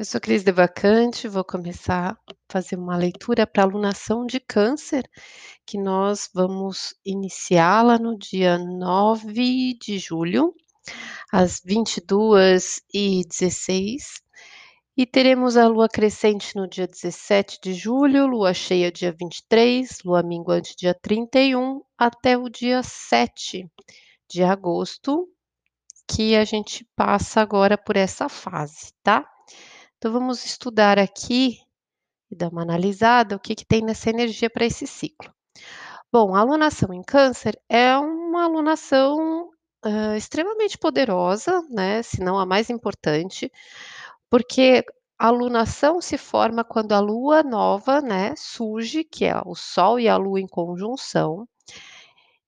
Eu sou Cris Devacante, vou começar a fazer uma leitura para alunação de câncer, que nós vamos iniciá-la no dia 9 de julho, às 22h16, e teremos a lua crescente no dia 17 de julho, lua cheia dia 23, lua minguante dia 31, até o dia 7 de agosto, que a gente passa agora por essa fase, tá? Então vamos estudar aqui e dar uma analisada o que, que tem nessa energia para esse ciclo. Bom, a alunação em câncer é uma alunação uh, extremamente poderosa, né? Se não a mais importante, porque a alunação se forma quando a lua nova, né, surge, que é o Sol e a Lua em conjunção,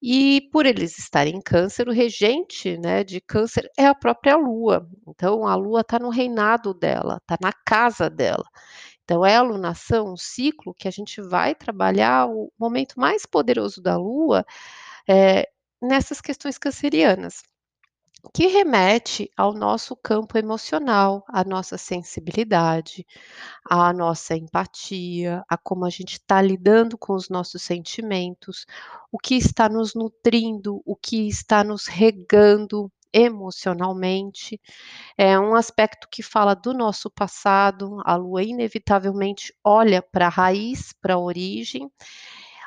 e por eles estarem em câncer, o regente né, de câncer é a própria lua. Então, a lua está no reinado dela, está na casa dela. Então, é a alunação, um ciclo que a gente vai trabalhar o momento mais poderoso da lua é, nessas questões cancerianas que remete ao nosso campo emocional, à nossa sensibilidade, à nossa empatia, a como a gente está lidando com os nossos sentimentos, o que está nos nutrindo, o que está nos regando emocionalmente. É um aspecto que fala do nosso passado, a lua inevitavelmente olha para a raiz, para a origem,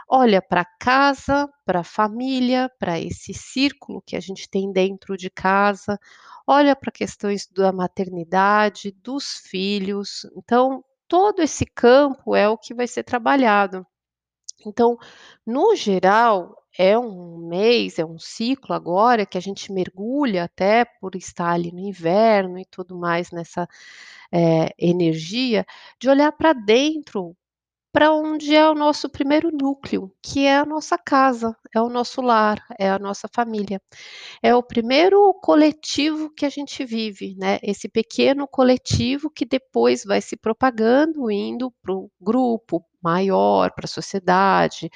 olha para casa, para a família, para esse círculo que a gente tem dentro de casa, olha para questões da maternidade, dos filhos. Então, todo esse campo é o que vai ser trabalhado. Então, no geral, é um mês, é um ciclo agora que a gente mergulha até por estar ali no inverno e tudo mais nessa é, energia de olhar para dentro para onde é o nosso primeiro núcleo, que é a nossa casa, é o nosso lar, é a nossa família. É o primeiro coletivo que a gente vive, né? Esse pequeno coletivo que depois vai se propagando, indo para o grupo maior, para a sociedade,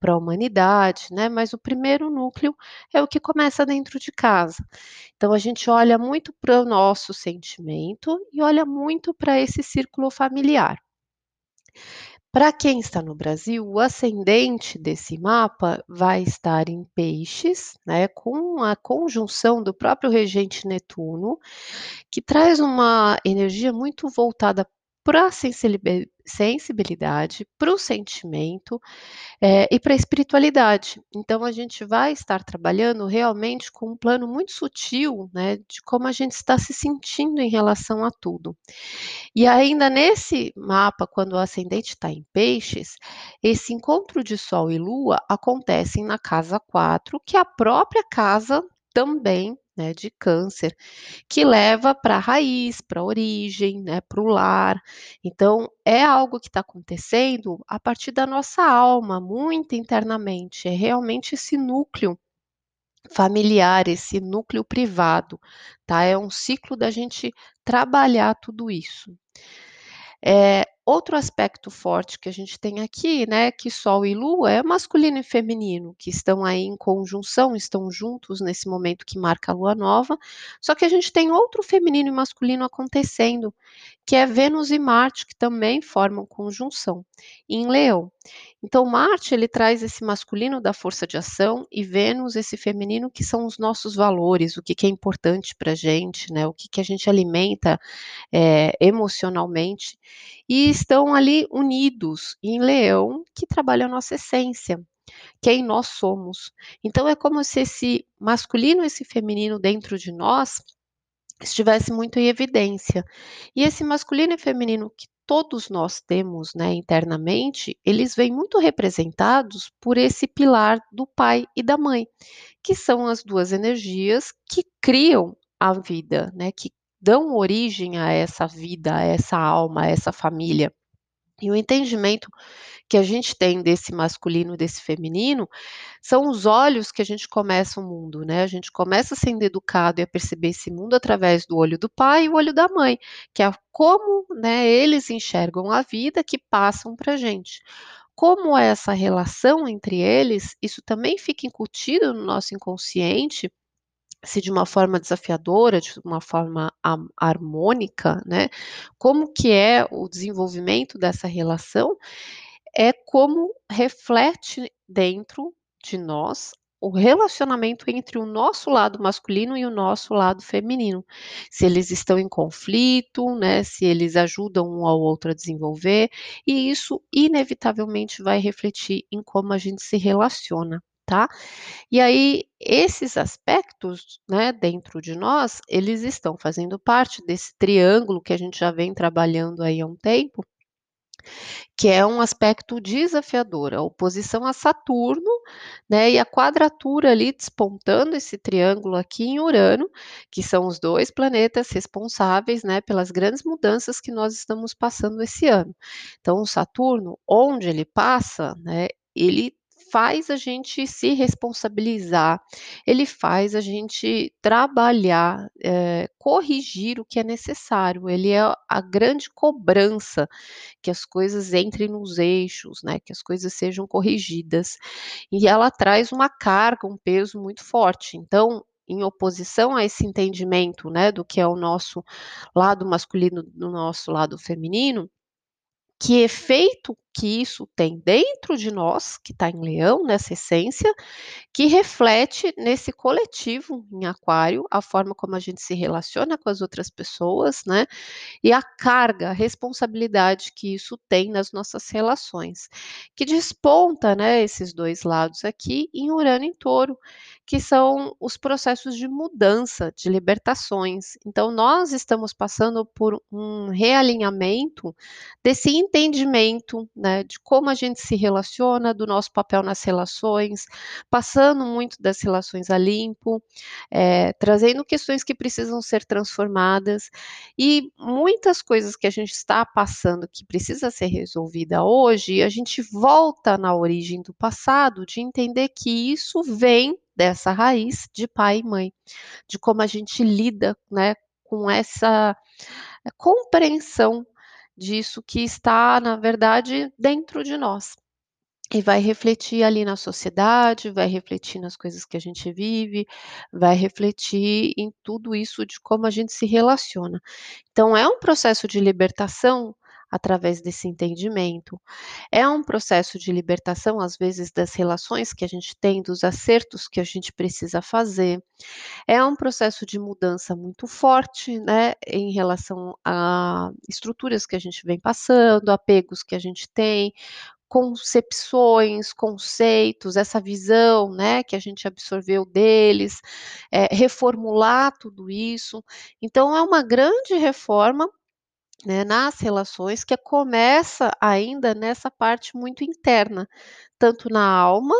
para a humanidade, né? Mas o primeiro núcleo é o que começa dentro de casa. Então a gente olha muito para o nosso sentimento e olha muito para esse círculo familiar. Para quem está no Brasil, o ascendente desse mapa vai estar em Peixes, né, com a conjunção do próprio regente Netuno, que traz uma energia muito voltada para a sensibilidade, para o sentimento é, e para a espiritualidade. Então, a gente vai estar trabalhando realmente com um plano muito sutil né, de como a gente está se sentindo em relação a tudo. E ainda nesse mapa, quando o ascendente está em peixes, esse encontro de Sol e Lua acontecem na casa 4, que é a própria casa também né, de câncer, que leva para a raiz, para a origem, né, para o lar. Então, é algo que está acontecendo a partir da nossa alma, muito internamente. É realmente esse núcleo familiar, esse núcleo privado, tá? É um ciclo da gente trabalhar tudo isso. É, outro aspecto forte que a gente tem aqui, né, que Sol e Lua é masculino e feminino, que estão aí em conjunção, estão juntos nesse momento que marca a Lua nova, só que a gente tem outro feminino e masculino acontecendo, que é Vênus e Marte, que também formam conjunção em Leão. Então, Marte ele traz esse masculino da força de ação e Vênus esse feminino que são os nossos valores, o que, que é importante para a gente, né? O que, que a gente alimenta é, emocionalmente e estão ali unidos em Leão que trabalha a nossa essência. Quem nós somos. Então é como se esse masculino e esse feminino dentro de nós estivesse muito em evidência. E esse masculino e feminino que todos nós temos né, internamente, eles vêm muito representados por esse pilar do pai e da mãe, que são as duas energias que criam a vida, né, que dão origem a essa vida, a essa alma, a essa família. E o entendimento que a gente tem desse masculino, desse feminino, são os olhos que a gente começa o mundo, né? A gente começa sendo educado e a perceber esse mundo através do olho do pai e o olho da mãe, que é como, né, eles enxergam a vida que passam para a gente. Como é essa relação entre eles, isso também fica incutido no nosso inconsciente se de uma forma desafiadora, de uma forma ha harmônica, né, como que é o desenvolvimento dessa relação, é como reflete dentro de nós o relacionamento entre o nosso lado masculino e o nosso lado feminino. Se eles estão em conflito, né, se eles ajudam um ao outro a desenvolver, e isso inevitavelmente vai refletir em como a gente se relaciona, tá. E aí, esses aspectos, né, dentro de nós, eles estão fazendo parte desse triângulo que a gente já vem trabalhando aí há um tempo que é um aspecto desafiador, a oposição a Saturno, né, e a quadratura ali despontando esse triângulo aqui em Urano, que são os 2 planetas responsáveis, né, pelas grandes mudanças que nós estamos passando esse ano. Então o Saturno, onde ele passa, né, ele faz a gente se responsabilizar, ele faz a gente trabalhar, eh, corrigir o que é necessário, ele é a grande cobrança, que as coisas entrem nos eixos, né, que as coisas sejam corrigidas. E ela traz uma carga, um peso muito forte, então, em oposição a esse entendimento, né, do que é o nosso lado masculino, do nosso lado feminino, que efeito que isso tem dentro de nós, que está em Leão, nessa essência, que reflete nesse coletivo em Aquário, a forma como a gente se relaciona com as outras pessoas, né, e a carga, a responsabilidade que isso tem nas nossas relações, que desponta, né, esses 2 lados aqui em Urano em Touro, que são os processos de mudança, de libertações. Então nós estamos passando por um realinhamento desse entendimento, né, de como a gente se relaciona, do nosso papel nas relações, passando muito das relações a limpo, eh, trazendo questões que precisam ser transformadas, e muitas coisas que a gente está passando que precisa ser resolvida hoje, a gente volta na origem do passado, de entender que isso vem dessa raiz de pai e mãe, de como a gente lida, né, com essa compreensão disso que está, na verdade, dentro de nós. E vai refletir ali na sociedade, vai refletir nas coisas que a gente vive, vai refletir em tudo isso de como a gente se relaciona. Então é um processo de libertação através desse entendimento, é um processo de libertação, às vezes, das relações que a gente tem, dos acertos que a gente precisa fazer, é um processo de mudança muito forte, né, em relação a estruturas que a gente vem passando, apegos que a gente tem, concepções, conceitos, essa visão, né, que a gente absorveu deles, eh, reformular tudo isso. Então é uma grande reforma, né, nas relações que começa ainda nessa parte muito interna, tanto na alma,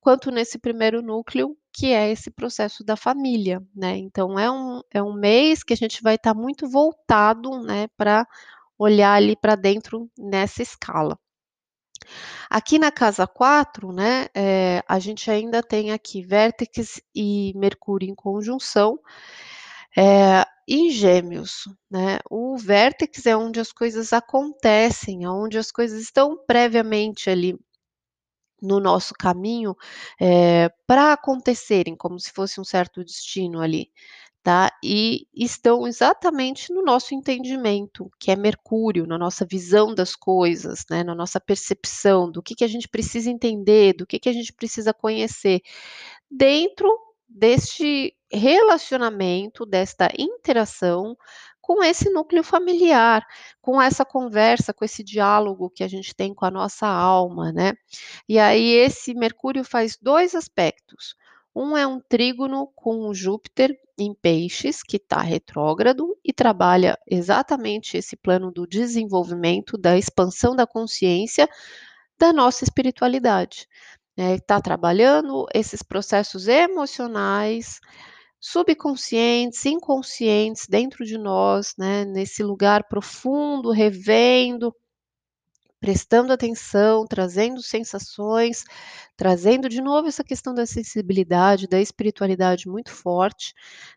quanto nesse primeiro núcleo, que é esse processo da família, né. Então é um é um mês que a gente vai estar muito voltado, né, pra olhar ali pra dentro nessa escala. Aqui na casa 4, né, eh, a gente ainda tem aqui Vértex e Mercúrio em conjunção, eh, em Gêmeos, né. O Vértex é onde as coisas acontecem, aonde as coisas estão previamente ali no nosso caminho, eh, pra acontecerem, como se fosse um certo destino ali, tá. E estão exatamente no nosso entendimento, que é Mercúrio, na nossa visão das coisas, né, na nossa percepção do que que a gente precisa entender, do que que a gente precisa conhecer, dentro deste relacionamento, desta interação com esse núcleo familiar, com essa conversa, com esse diálogo que a gente tem com a nossa alma, né. E aí esse Mercúrio faz 2 aspectos, um é um trígono com Júpiter em Peixes, que tá retrógrado e trabalha exatamente esse plano do desenvolvimento, da expansão da consciência, da nossa espiritualidade, né. Tá trabalhando esses processos emocionais, subconscientes, inconscientes dentro de nós, né, nesse lugar profundo, revendo, prestando atenção, trazendo sensações, trazendo de novo essa questão da sensibilidade, da espiritualidade muito forte,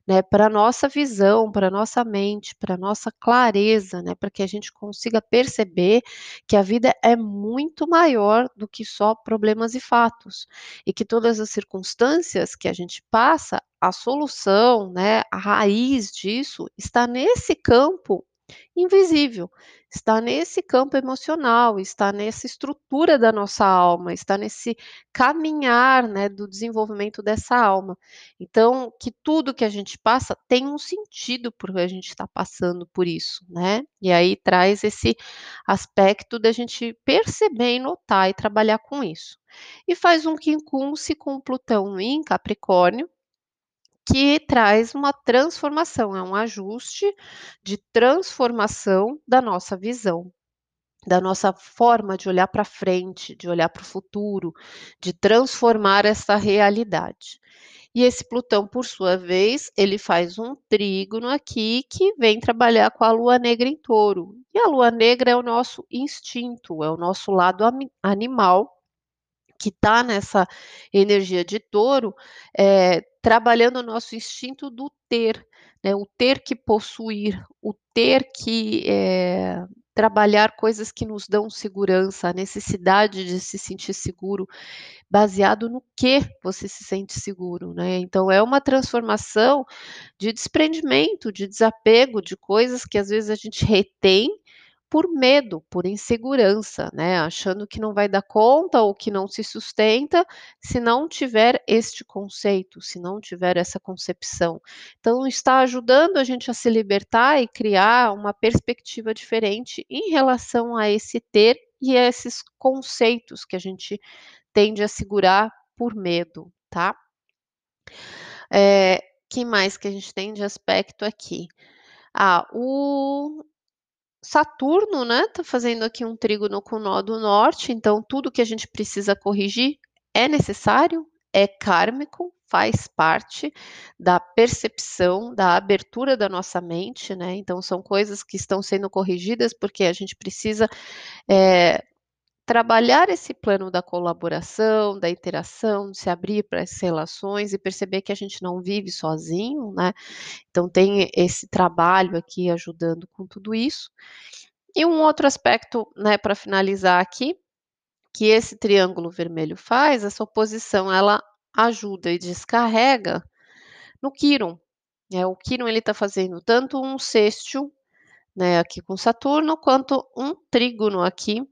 né, pra nossa visão, pra nossa mente, pra nossa clareza, né, pra que a gente consiga perceber que a vida é muito maior do que só problemas e fatos, e que todas as circunstâncias que a gente passa a solução, né, a raiz disso está nesse campo invisível, está nesse campo emocional, está nessa estrutura da nossa alma, está nesse caminhar, né, do desenvolvimento dessa alma. Então, que tudo que a gente passa tem um sentido porque a gente está passando por isso, né? E aí traz esse aspecto da gente perceber e notar e trabalhar com isso. E faz um quincunce com Plutão em Capricórnio, que traz uma transformação, é um ajuste de transformação da nossa visão, da nossa forma de olhar para frente, de olhar para o futuro, de transformar essa realidade. E esse Plutão, por sua vez, ele faz um trígono aqui que vem trabalhar com a Lua negra em Touro. E a Lua negra é o nosso instinto, é o nosso lado animal que está nessa energia de touro, é, trabalhando o nosso instinto do ter, né, o ter que possuir, o ter que é, trabalhar coisas que nos dão segurança, a necessidade de se sentir seguro, baseado no que você se sente seguro, né? Então é uma transformação de desprendimento, de desapego de coisas que às vezes a gente retém por medo, por insegurança, né, achando que não vai dar conta ou que não se sustenta se não tiver este conceito, se não tiver essa concepção. Então, está ajudando a gente a se libertar e criar uma perspectiva diferente em relação a esse ter e a esses conceitos que a gente tende a segurar por medo, tá? É, que mais que a gente tem de aspecto aqui? Ah, o Saturno, né, tá fazendo aqui um trígono com o nó do norte, então tudo que a gente precisa corrigir é necessário, é kármico, faz parte da percepção, da abertura da nossa mente, né? Então são coisas que estão sendo corrigidas porque a gente precisa é, trabalhar esse plano da colaboração, da interação, de se abrir para as relações e perceber que a gente não vive sozinho, né? Então tem esse trabalho aqui ajudando com tudo isso. E um outro aspecto, né, para finalizar aqui, que esse triângulo vermelho faz, essa oposição, ela ajuda e descarrega no Quiron. É, o Quiron ele está fazendo tanto um sexto, né, aqui com Saturno, quanto um trígono aqui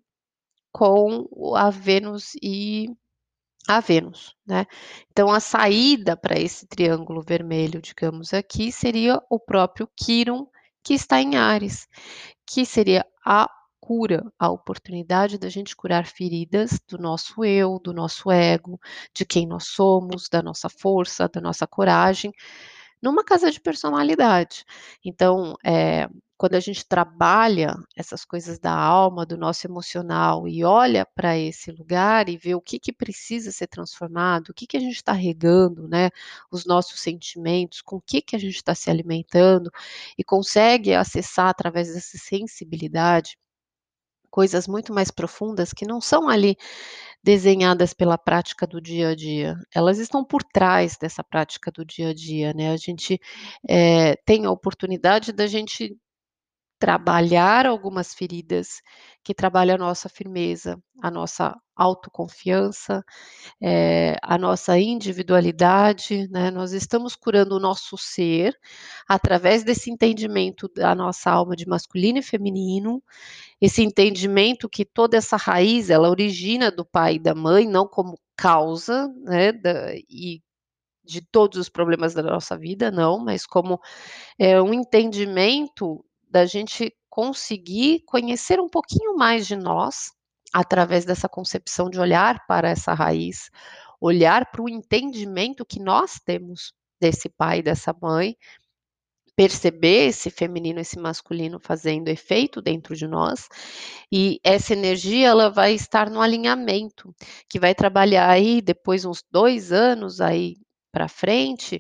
com a Vênus e a Vênus, né? Então a saída para esse triângulo vermelho, digamos aqui, seria o próprio Quiron que está em Ares, que seria a cura, a oportunidade da gente curar feridas do nosso eu, do nosso ego, de quem nós somos, da nossa força, da nossa coragem, numa casa de personalidade. Então, é, quando a gente trabalha essas coisas da alma, do nosso emocional e olha para esse lugar e vê o que, que precisa ser transformado, o que, que a gente está regando, né? Os nossos sentimentos, com o que, que a gente está se alimentando e consegue acessar através dessa sensibilidade coisas muito mais profundas que não são ali desenhadas pela prática do dia a dia, elas estão por trás dessa prática do dia a dia, né? A gente é, tem a oportunidade da gente trabalhar algumas feridas que trabalham a nossa firmeza, a nossa autoconfiança, é, a nossa individualidade, né? Nós estamos curando o nosso ser através desse entendimento da nossa alma de masculino e feminino, esse entendimento que toda essa raiz ela origina do pai e da mãe, não como causa, né? Da, e de todos os problemas da nossa vida, não, mas como é, um entendimento da gente conseguir conhecer um pouquinho mais de nós, através dessa concepção de olhar para essa raiz, olhar para o entendimento que nós temos desse pai, dessa mãe, perceber esse feminino, esse masculino fazendo efeito dentro de nós, e essa energia ela vai estar no alinhamento, que vai trabalhar aí depois uns dois anos aí para frente,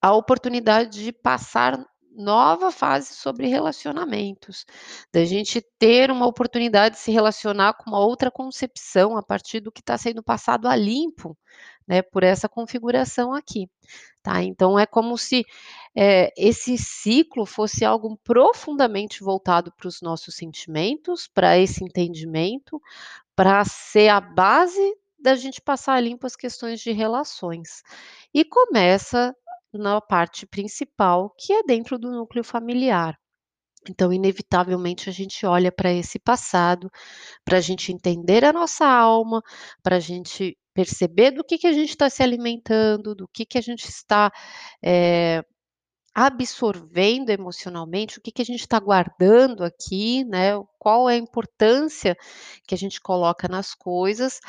a oportunidade de passar nova fase sobre relacionamentos, da gente ter uma oportunidade de se relacionar com uma outra concepção a partir do que está sendo passado a limpo, né, por essa configuração aqui, tá? Então é como se é, esse ciclo fosse algo profundamente voltado para os nossos sentimentos, para esse entendimento, para ser a base da gente passar limpo as questões de relações. E começa na parte principal, que é dentro do núcleo familiar. Então, inevitavelmente, a gente olha para esse passado, para a gente entender a nossa alma, para a gente perceber do que, que a gente está se alimentando, do que, que a gente está eh, absorvendo emocionalmente, o que, que a gente está guardando aqui, né? Qual é a importância que a gente coloca nas coisas,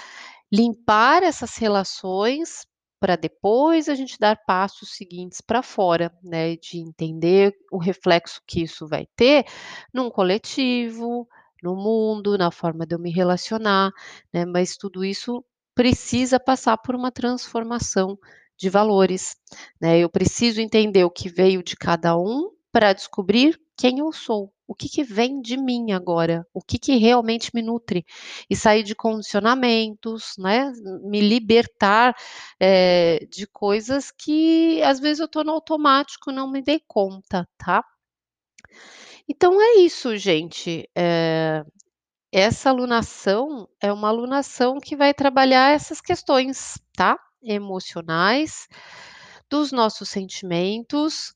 limpar essas relações para depois a gente dar passos seguintes para fora, né? De entender o reflexo que isso vai ter num coletivo, no mundo, na forma de eu me relacionar, né? Mas tudo isso precisa passar por uma transformação de valores, né? Eu preciso entender o que veio de cada um para descobrir quem eu sou, o que, que vem de mim agora, o que, que realmente me nutre, e sair de condicionamentos, né? Me libertar eh, de coisas que às vezes eu estou no automático, não me dei conta, tá? Então é isso, gente. Eh, essa alunação é uma alunação que vai trabalhar essas questões, tá? Emocionais, dos nossos sentimentos,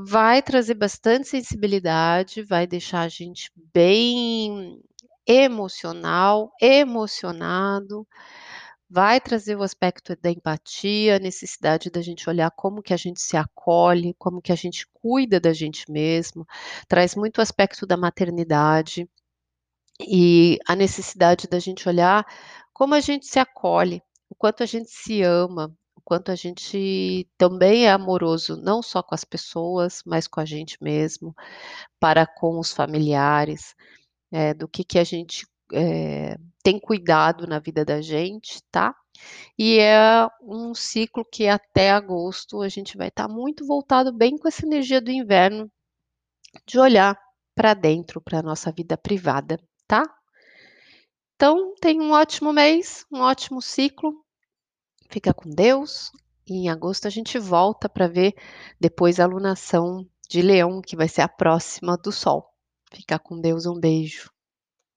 vai trazer bastante sensibilidade, vai deixar a gente bem emocional, emocionado, vai trazer o aspecto da empatia, a necessidade da gente olhar como que a gente se acolhe, como que a gente cuida da gente mesmo, traz muito aspecto da maternidade. E a necessidade da gente olhar como a gente se acolhe, o quanto a gente se ama, o quanto a gente também é amoroso, não só com as pessoas, mas com a gente mesmo, para com os familiares, eh, do que que a gente, eh, tem cuidado na vida da gente, tá? E é um ciclo que até agosto a gente vai estar muito voltado bem com essa energia do inverno, de olhar para dentro, para nossa vida privada, tá? Então, tenha um ótimo mês, um ótimo ciclo. Fica com Deus. E em agosto a gente volta para ver depois a alunação de Leão, que vai ser a próxima do Sol. Fica com Deus, um beijo.